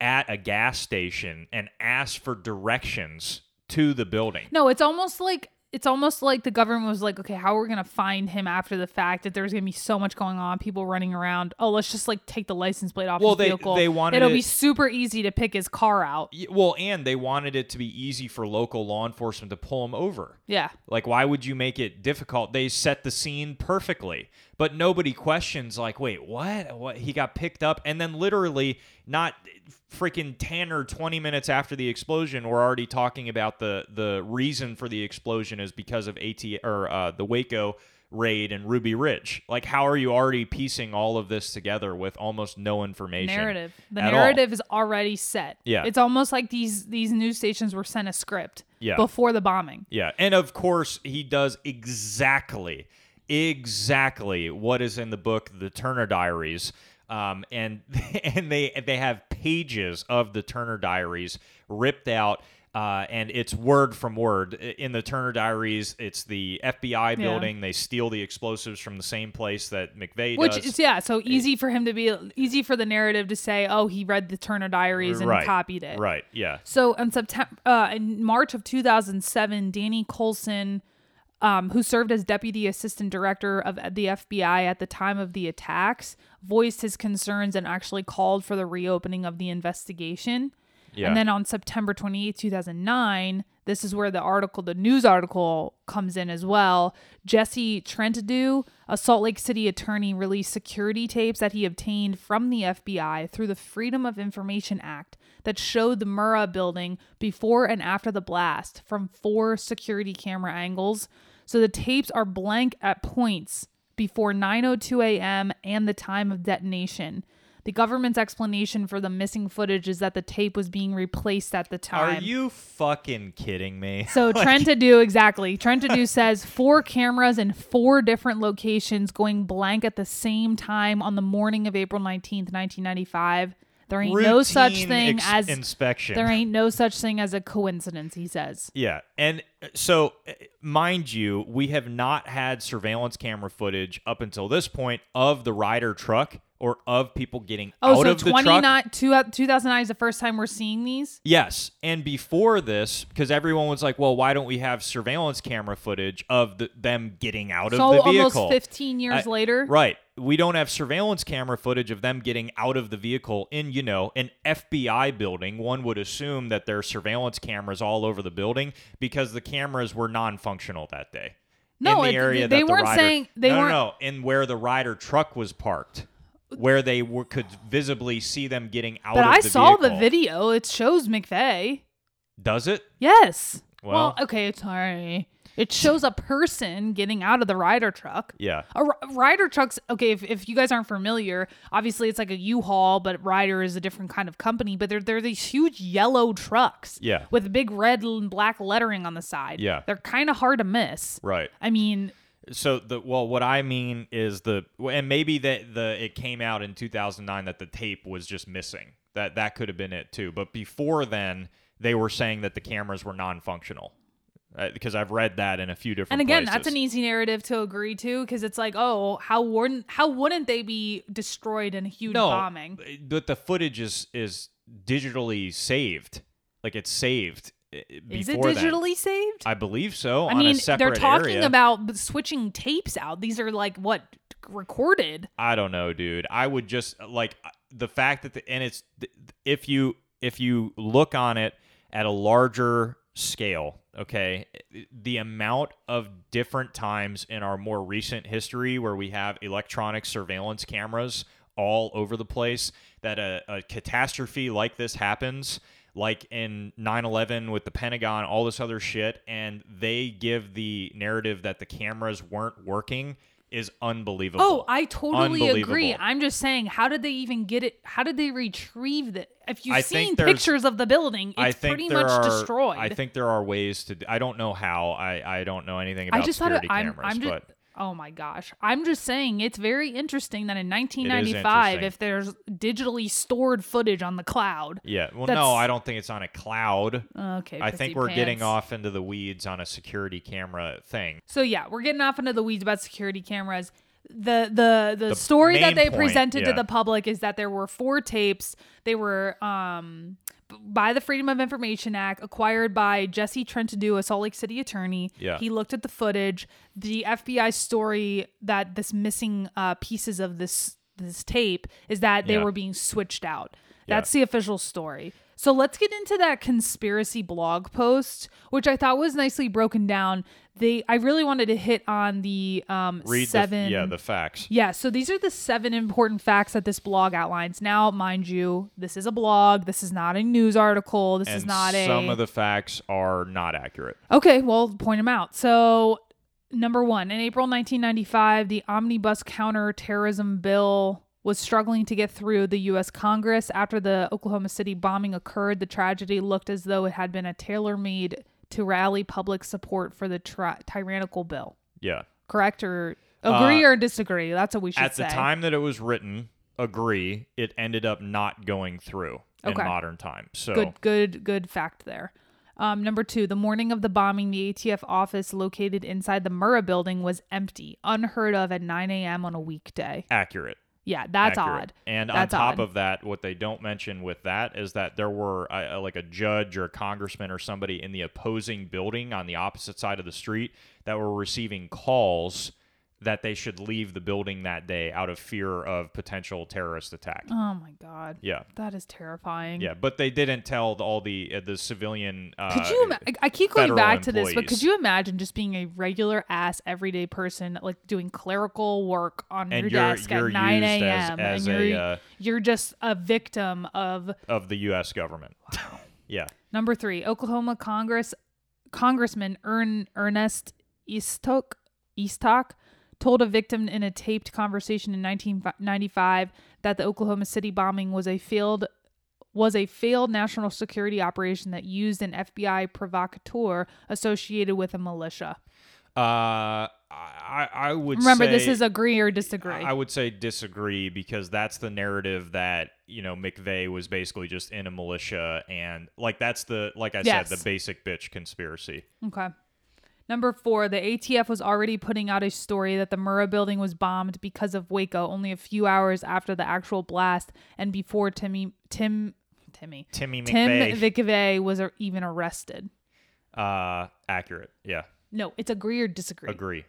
at a gas station and asked for directions to the building. no, it's almost like it's almost like the government was like, okay, how are we gonna find him after the fact? That there's gonna be so much going on, people running around. Oh, let's just like take the license plate off Well, his they- vehicle. they wanted It'll it- be super easy to pick his car out. Y- Well, and they wanted it to be easy for local law enforcement to pull him over. Yeah. Like, why would you make it difficult? They set the scene perfectly, but nobody questions. Like, wait, what? What? He got picked up, and then literally, not freaking ten or twenty minutes after the explosion, we're already talking about the the reason for the explosion is because of AT or uh, the Waco raid and Ruby Ridge. Like, how are you already piecing all of this together with almost no information? narrative. The at all? narrative is already set. Yeah. It's almost like these these news stations were sent a script Yeah. before the bombing. Yeah, and of course he does exactly, exactly what is in the book, The Turner Diaries. Um, and and they they have pages of the Turner Diaries ripped out. Uh, and it's word from word in the Turner Diaries. It's the FBI building. They steal the explosives from the same place that McVeigh Which does. is yeah, so easy for him to be easy for the narrative to say, "Oh, he read the Turner Diaries and right, copied it." Right. Yeah. So in September, uh, in March of 2007, Danny Colson, um, who served as deputy assistant director of the FBI at the time of the attacks, voiced his concerns and actually called for the reopening of the investigation. Yeah. And then on September 28, 2009, this is where the article, the news article comes in as well. Jesse Trentadue, a Salt Lake City attorney, released security tapes that he obtained from the FBI through the Freedom of Information Act that showed the Murrah building before and after the blast from four security camera angles. So the tapes are blank at points before 9:02 a.m. and the time of detonation. The government's explanation for the missing footage is that the tape was being replaced at the time. Are you fucking kidding me? So Trent to do exactly. Trentadue says four cameras in four different locations going blank at the same time on the morning of April 19th, 1995. There ain't no such thing ex- as inspection. there ain't no such thing as a coincidence, he says. Yeah. And uh, so, uh, mind you, we have not had surveillance camera footage up until this point of the Ryder truck or of people getting Oh, out so of the 29 truck. two, uh, 2009 is the first time we're seeing these? Yes. And before this, because everyone was like, well, why don't we have surveillance camera footage of the, them getting out So of the vehicle? almost vehicle? 15 years later. Right. We don't have surveillance camera footage of them getting out of the vehicle in, you know, an FBI building. One would assume that there are surveillance cameras all over the building because the cameras were non-functional that day. No, in it- the area they that the weren't Ryder, saying- they no, weren't- no, no, in where the Ryder truck was parked, where they were, could visibly see them getting out But I the saw the video. It shows McVeigh. Does it? Yes. Well- okay, sorry. It shows a person getting out of the Ryder truck. Yeah. A ri- Ryder trucks, okay, if, if you guys aren't familiar, obviously it's like a U-Haul, but Ryder is a different kind of company, but they're, they're these huge yellow trucks Yeah. with big red and black lettering on the side. Yeah. They're kind of hard to miss. Right. I mean, So the well, what I mean is the and maybe that the it came out in 2009 that the tape was just missing. That that could have been it too. But before then, they were saying that the cameras were non-functional. Uh, because I've read that in a few different. and again, places. that's an easy narrative to agree to because it's like, oh, how wouldn't how wouldn't they be destroyed in a huge no, bombing? but the footage is is digitally saved. Like it's saved. Uh, Is it digitally saved? I believe so. I mean, they're talking area. about switching tapes out. These are like what recorded. I don't know, dude. I would just like the fact that the and it's if you if you look on it at a larger scale, okay, the amount of different times in our more recent history where we have electronic surveillance cameras all over the place that a, a catastrophe like this happens like in 9/11 with the Pentagon, all this other shit, and they give the narrative that the cameras weren't working is unbelievable. Oh, I totally agree. I'm just saying, how did they even get it? How did they retrieve that? If you've I seen pictures of the building, it's pretty much are, destroyed. I think there are ways to. i don't know how. I I don't know anything about I just thought it, security I'm, cameras, I'm just. but Oh my gosh. I'm just saying it's very interesting that in 1995, if there's digitally stored footage on the cloud. yeah. Well, no, I don't think it's on a cloud. Okay. I think we're getting off into the weeds on a security camera thing. So yeah, we're getting off into the weeds about security cameras. The the the, story that they point, presented to the public is that there were four tapes. They were um by the Freedom of Information Act acquired by Jesse Trentadue, a Salt Lake City attorney. Yeah. He looked at the footage. The FBI story that this missing uh, pieces of this this tape is that they Yeah. were being switched out. Yeah. That's the official story. So let's get into that conspiracy blog post, which I thought was nicely broken down. They, I really wanted to hit on the um, Read seven. the yeah the facts. Yeah, so these are the seven important facts that this blog outlines. Now, mind you, this is a blog. This is not a news article. This is And not a. some of the facts are not accurate. Okay, well, point them out. So, number one, in April 1995, the omnibus counterterrorism bill was struggling to get through the U.S. Congress. After the Oklahoma City bombing occurred, the tragedy looked as though it had been a tailor made to rally public support for the tri- tyrannical bill. Yeah. Correct or agree Uh, or disagree? That's what we should At say. At the time that it was written, agree. It ended up not going through Okay. in modern time. So Good, good, good fact there. Um, number two, the morning of the bombing, the ATF office located inside the Murrah building was empty, unheard of at 9 a.m. on a weekday. accurate. Yeah, that's accurate. odd. And That's on top odd. of that, what they don't mention with that is that there were uh, uh, like a judge or a congressman or somebody in the opposing building on the opposite side of the street that were receiving calls that they should leave the building that day out of fear of potential terrorist attack. Oh my god, Yeah. that is terrifying. Yeah, but they didn't tell the, all the uh, the civilian. Uh, Could you? Ima- I- keep going back to this, but could you imagine just being a regular ass everyday person, like doing clerical work on And your desk at 9 used as- a.m. and a, you're uh, you're just a victim of of the U.S. government? yeah, Number three, Oklahoma Congress Congressman Ern, Ernest Istook Istook told a victim in a taped conversation in 1995 that the Oklahoma City bombing was a failed was a failed national security operation that used an FBI provocateur associated with a militia. uh, I I would Remember, this say- is agree or disagree. I would say disagree because that's the narrative that you know McVeigh was basically just in a militia and like that's the like I Yes. said the basic bitch conspiracy. Okay. Number four, the ATF was already putting out a story that the Murrah building was bombed because of Waco only a few hours after the actual blast and before Timmy Tim Timmy Timmy Tim McVeigh, McVeigh was even arrested. uh, accurate. Yeah, No, it's agree or disagree. agree,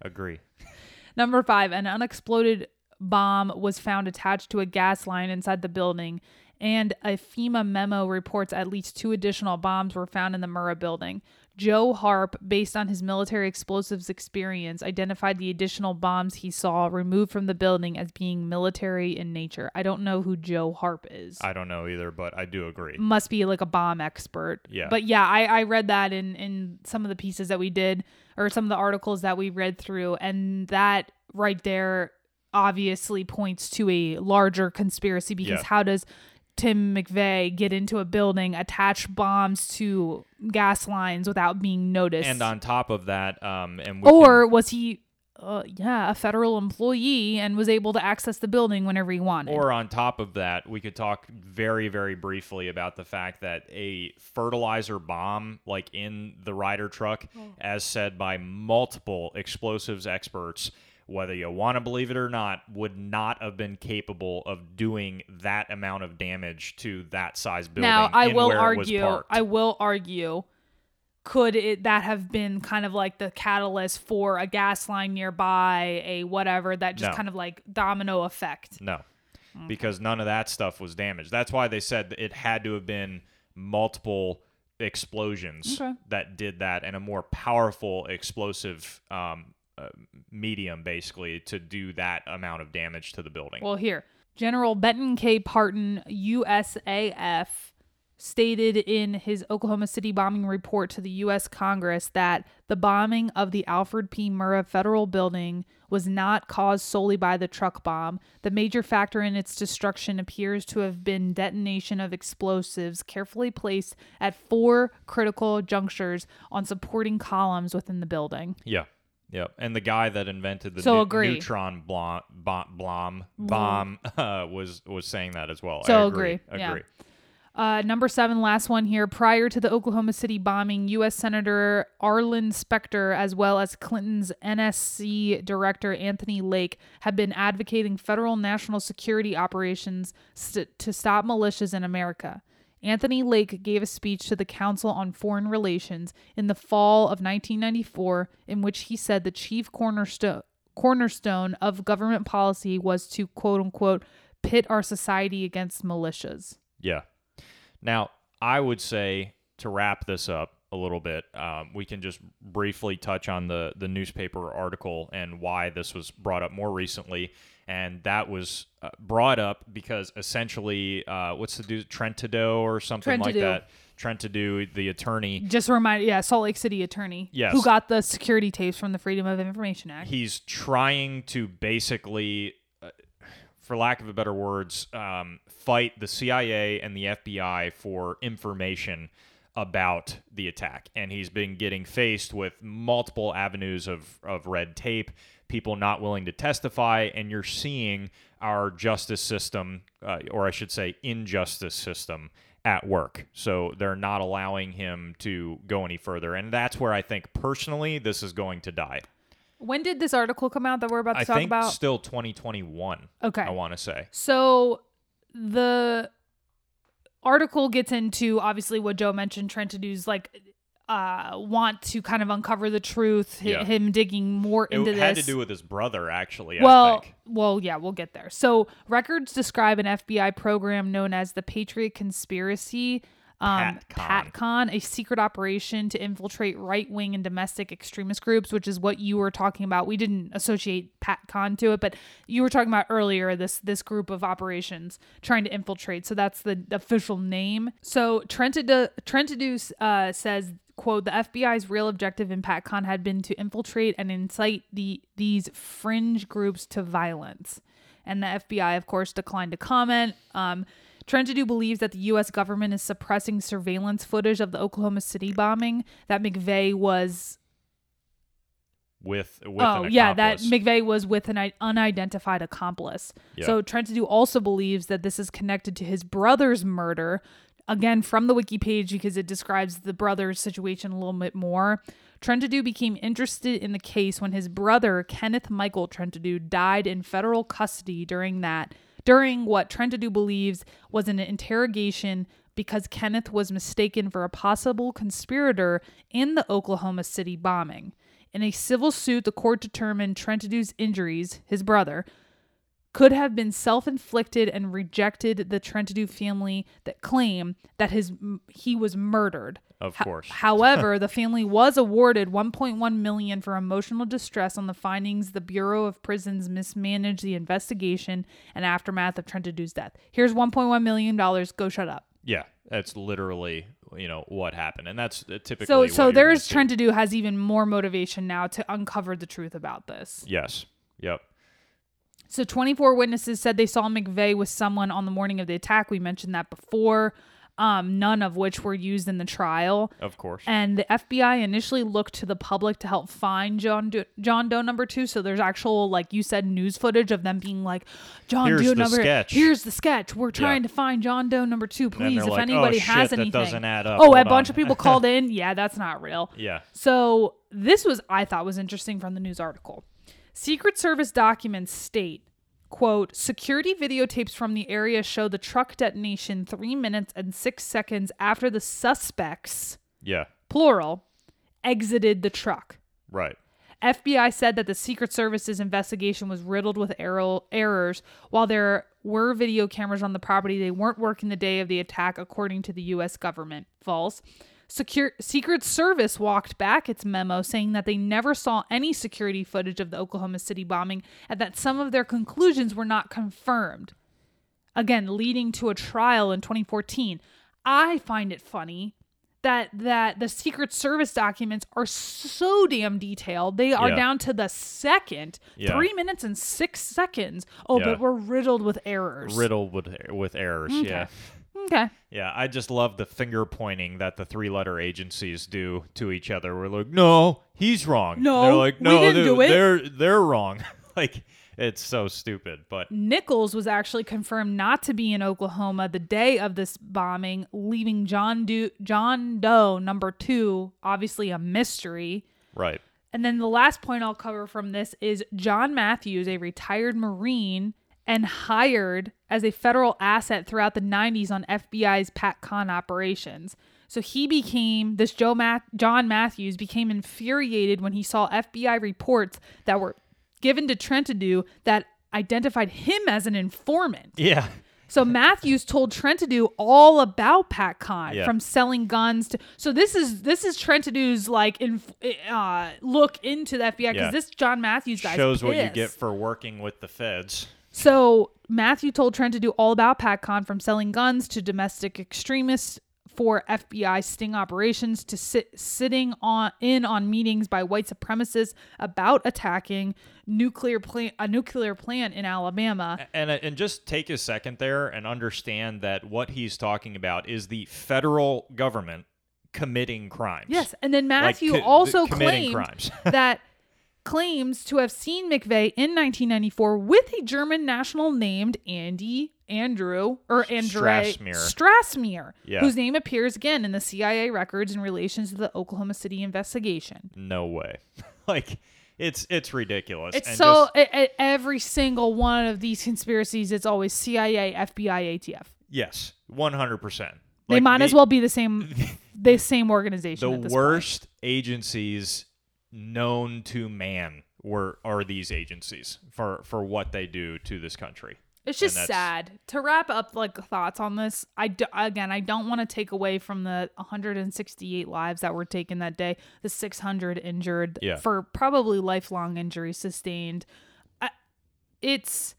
agree. Number five, an unexploded bomb was found attached to a gas line inside the building, and a FEMA memo reports at least two additional bombs were found in the Murrah building. Joe Harp, based on his military explosives experience, identified the additional bombs he saw removed from the building as being military in nature. I don't know who Joe Harp is. I don't know either, but I do agree. Must be like a bomb expert. Yeah. But yeah, I, I read that in, in some of the pieces that we did or some of the articles that we read through. And that right there obviously points to a larger conspiracy because Yeah. how does Tim McVeigh get into a building, attach bombs to gas lines without being noticed? And on top of that, um, and we or can- was he, uh, yeah, a federal employee and was able to access the building whenever he wanted? Or on top of that, we could talk very, very briefly about the fact that a fertilizer bomb, like in the Ryder truck, as said by multiple explosives experts, whether you want to believe it or not, would not have been capable of doing that amount of damage to that size building. Now, I will where it was argue. I will argue. Could it that have been kind of like the catalyst for a gas line nearby, a whatever that just No. kind of like domino effect? No, because none of that stuff was damaged. That's why they said it had to have been multiple explosions Okay. that did that, and a more powerful explosive um, uh, medium, basically, to do that amount of damage to the building. Well, here, General Benton K. Partin, USAF, stated in his Oklahoma City bombing report to the U.S. Congress that the bombing of the Alfred P. Murrah Federal Building was not caused solely by the truck bomb. The major factor in its destruction appears to have been detonation of explosives carefully placed at four critical junctures on supporting columns within the building. Yeah. Yep. And the guy that invented the So neutron blom, bomb, bomb, bomb uh, was was saying that as well. So I agree. agree, yeah. Agree. Uh, number seven, last one here. Prior to the Oklahoma City bombing, U.S. Senator Arlen Specter, as well as Clinton's NSC Director Anthony Lake, had been advocating federal national security operations st- to stop militias in America. Anthony Lake gave a speech to the Council on Foreign Relations in the fall of 1994, in which he said the chief cornerstone cornerstone of government policy was to quote unquote pit our society against militias. Yeah. Now, I would say to wrap this up a little bit, um, we can just briefly touch on the the newspaper article and why this was brought up more recently. And that was uh, brought up because essentially, uh, what's the dude, Trentado or something like that? Trentado, the attorney, Just remind, yeah, Salt Lake City attorney, Yes. who got the security tapes from the Freedom of Information Act. he's trying to basically, uh, for lack of a better words, um, fight the CIA and the FBI for information about the attack. And he's been getting faced with multiple avenues of, of red tape, people not willing to testify, and you're seeing our justice system, uh, or I should say, injustice system. At work. So they're not allowing him to go any further. And that's where I think personally this is going to die. when did this article come out that we're about to I talk think about? still 2021. Okay. I want to say. So the article gets into obviously what Joe mentioned, Trentadue's like uh want to kind of uncover the truth, hi- Yeah. him digging more into this. It had this. to do with his brother, actually. I well, think. well, yeah, we'll get there. So records describe an FBI program known as the Patriot Conspiracy. Um, PatCon. PatCon, a secret operation to infiltrate right-wing and domestic extremist groups, which is what you were talking about. We didn't associate PatCon to it, but you were talking about earlier this this group of operations trying to infiltrate. So that's the official name. So Trentadue uh, says quote the FBI's real objective in PatCon had been to infiltrate and incite the these fringe groups to violence. And the FBI, of course, declined to comment. Um, Trentadue believes that the U.S. government is suppressing surveillance footage of the Oklahoma City bombing. That McVeigh was, With with oh yeah, that. McVeigh was with an unidentified accomplice. Yeah. So Trentadue also believes that this is connected to his brother's murder. Again, from the wiki page because it describes the brother's situation a little bit more. Trentadue became interested in the case when his brother Kenneth Michael Trentadue died in federal custody during that during what Trentadue believes was an interrogation because Kenneth was mistaken for a possible conspirator in the Oklahoma City bombing. In a civil suit, the court determined Trentadue's injuries, his brother, could have been self-inflicted and rejected the Trentadue family that claim that his he was murdered. Of course. However, the family was awarded 1.1 million for emotional distress on the findings the Bureau of Prisons mismanaged the investigation and aftermath of Trentadue's death. Here's 1.1 million dollars. Go shut up. Yeah, that's literally you know what happened, and that's uh, typically. So so there's. Trentadue has even more motivation now to uncover the truth about this. Yes. Yep. So 24 witnesses said they saw McVeigh with someone on the morning of the attack. We mentioned that before. Um, none of which were used in the trial. Of course. And the FBI initially looked to the public to help find John Do- John Doe number two. So there's actual, like you said, news footage of them being like, John Here's Doe the number. sketch." Here's the sketch. We're trying to find John Doe number two. Please, if like, anybody "Oh, has shit, anything. doesn't add up. Oh, a Hold bunch on." of people called in. Yeah, that's not real. yeah. So this was I thought was interesting from the news article. Secret Service documents state, quote, security videotapes from the area show the truck detonation three minutes and six seconds after the suspects, Yeah. plural, exited the truck. Right. FBI said that the Secret Service's investigation was riddled with error- errors. While there were video cameras on the property, they weren't working the day of the attack, according to the U.S. government. False. Secure- Secret Service walked back its memo saying that they never saw any security footage of the Oklahoma City bombing and that some of their conclusions were not confirmed. Again, leading to a trial in 2014. I find it funny that that the Secret Service documents are so damn detailed. They are Yeah. down to the second, Yeah. three minutes and six seconds. Oh, Yeah. but we're riddled with errors. Riddled with with errors. Mm-hmm. Yeah. Okay. Yeah, I just love the finger pointing that the three letter agencies do to each other. We're like, no, he's wrong. No, they're like, we no, didn't they're, do it." they're they're wrong. like it's so stupid. But Nichols was actually confirmed not to be in Oklahoma the day of this bombing, leaving John Doe, John Doe number two, obviously a mystery. right, And then the last point I'll cover from this is John Matthews, a retired Marine and hired as a federal asset throughout the 90s on FBI's PatCon operations. So he became this Joe Math, John Matthews became infuriated when he saw FBI reports that were given to Trentadue that identified him as an informant. yeah, So Matthews told Trentadue all about PatCon Yeah. from selling guns to. So this is this is Trentadue's like in, uh, look into the FBI because Yeah. this John Matthews guy shows what you get for working with the feds. So Matthew told Trentadue all about PatCon from selling guns to domestic extremists for FBI sting operations to sit sitting on in on meetings by white supremacists about attacking nuclear plant a nuclear plant in Alabama. And uh, and just take a second there and understand that what he's talking about is the federal government committing crimes. Yes, and then Like, Matthew co- also claimed crimes. that claims to have seen McVeigh in 1994 with a German national named Andy Andrew or Andre Strassmeir. Strassmeir, Yeah. whose name appears again in the CIA records in relation to the Oklahoma City investigation. no way. like it's it's ridiculous. It's And so just- e- every single one of these conspiracies, it's always CIA, FBI, ATF. yes, one hundred percent. They might as well be the same, the same organization. the at this point. worst agencies known to man were are these agencies for for what they do to this country. It's just sad to wrap up like thoughts on this. I do, again, I don't want to take away from the 168 lives that were taken that day, the 600 injured Yeah. for probably lifelong injuries sustained. I, it's,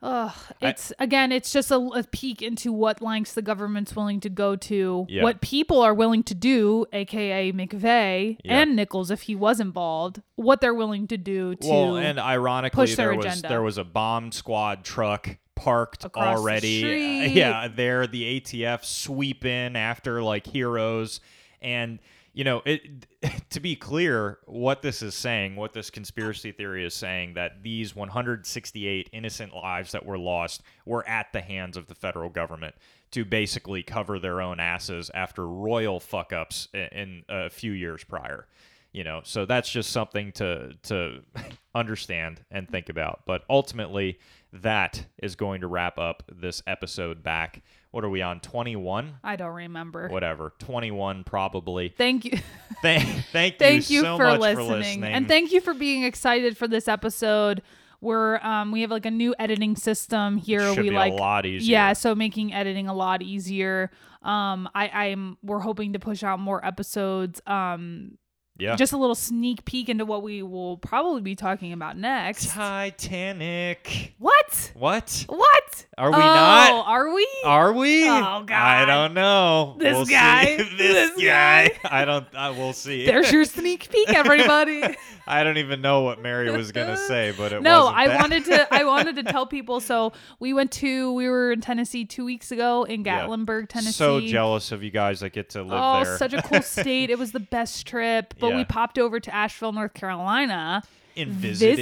uh, it's again, it's just a, a peek into what lengths the government's willing to go to, Yeah. what people are willing to do, aka McVeigh Yeah. and Nichols if he was involved, what they're willing to do to. well, and ironically, push their there was there was a bomb squad truck parked Across the already. street. yeah, there the ATF sweep in after like heroes, and you know it. To be clear, what this is saying, what this conspiracy theory is saying, that these 168 innocent lives that were lost were at the hands of the federal government to basically cover their own asses after royal fuck ups in, in a few years prior you know so that's just something to to understand and think about but ultimately that is going to wrap up this episode back what are we on 21 I don't remember. whatever 21 probably. Thank you. thank thank you thank you so for, much listening. for listening. and thank you for being excited for this episode. We're um we have like a new editing system here. Should we like a lot easier. Yeah so making editing a lot easier. Um i i'm we're hoping to push out more episodes um yeah just a little sneak peek into what we will probably be talking about next titanic what what what Are we oh, not? are we are we Oh, God. i don't know This We'll guy. this, This guy. guy. i don't uh, i will see there's your sneak peek everybody I don't even know what Mary was gonna say, but it no i that. wanted to i wanted to tell people so we went to we were in tennessee two weeks ago in Yeah. gatlinburg tennessee So jealous of you guys that get to live there. oh there. such a cool state it was the best trip but we popped over to asheville north carolina and visited,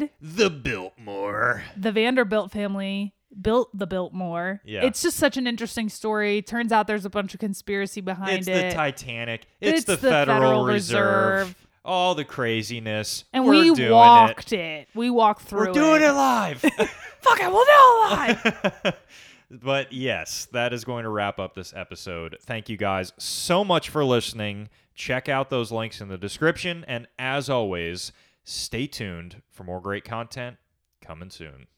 visited the Biltmore. the vanderbilt family built the biltmore Yeah. it's just such an interesting story turns out there's a bunch of conspiracy behind It's it It's the Titanic. It's, It's the, the Federal, Federal Reserve. Reserve. All the craziness. and We're we walked it. it. we walked through We're doing it live. fuck it we'll do it live but yes, that is going to wrap up this episode. Thank you guys so much for listening. Check out those links in the description. And as always, stay tuned for more great content coming soon.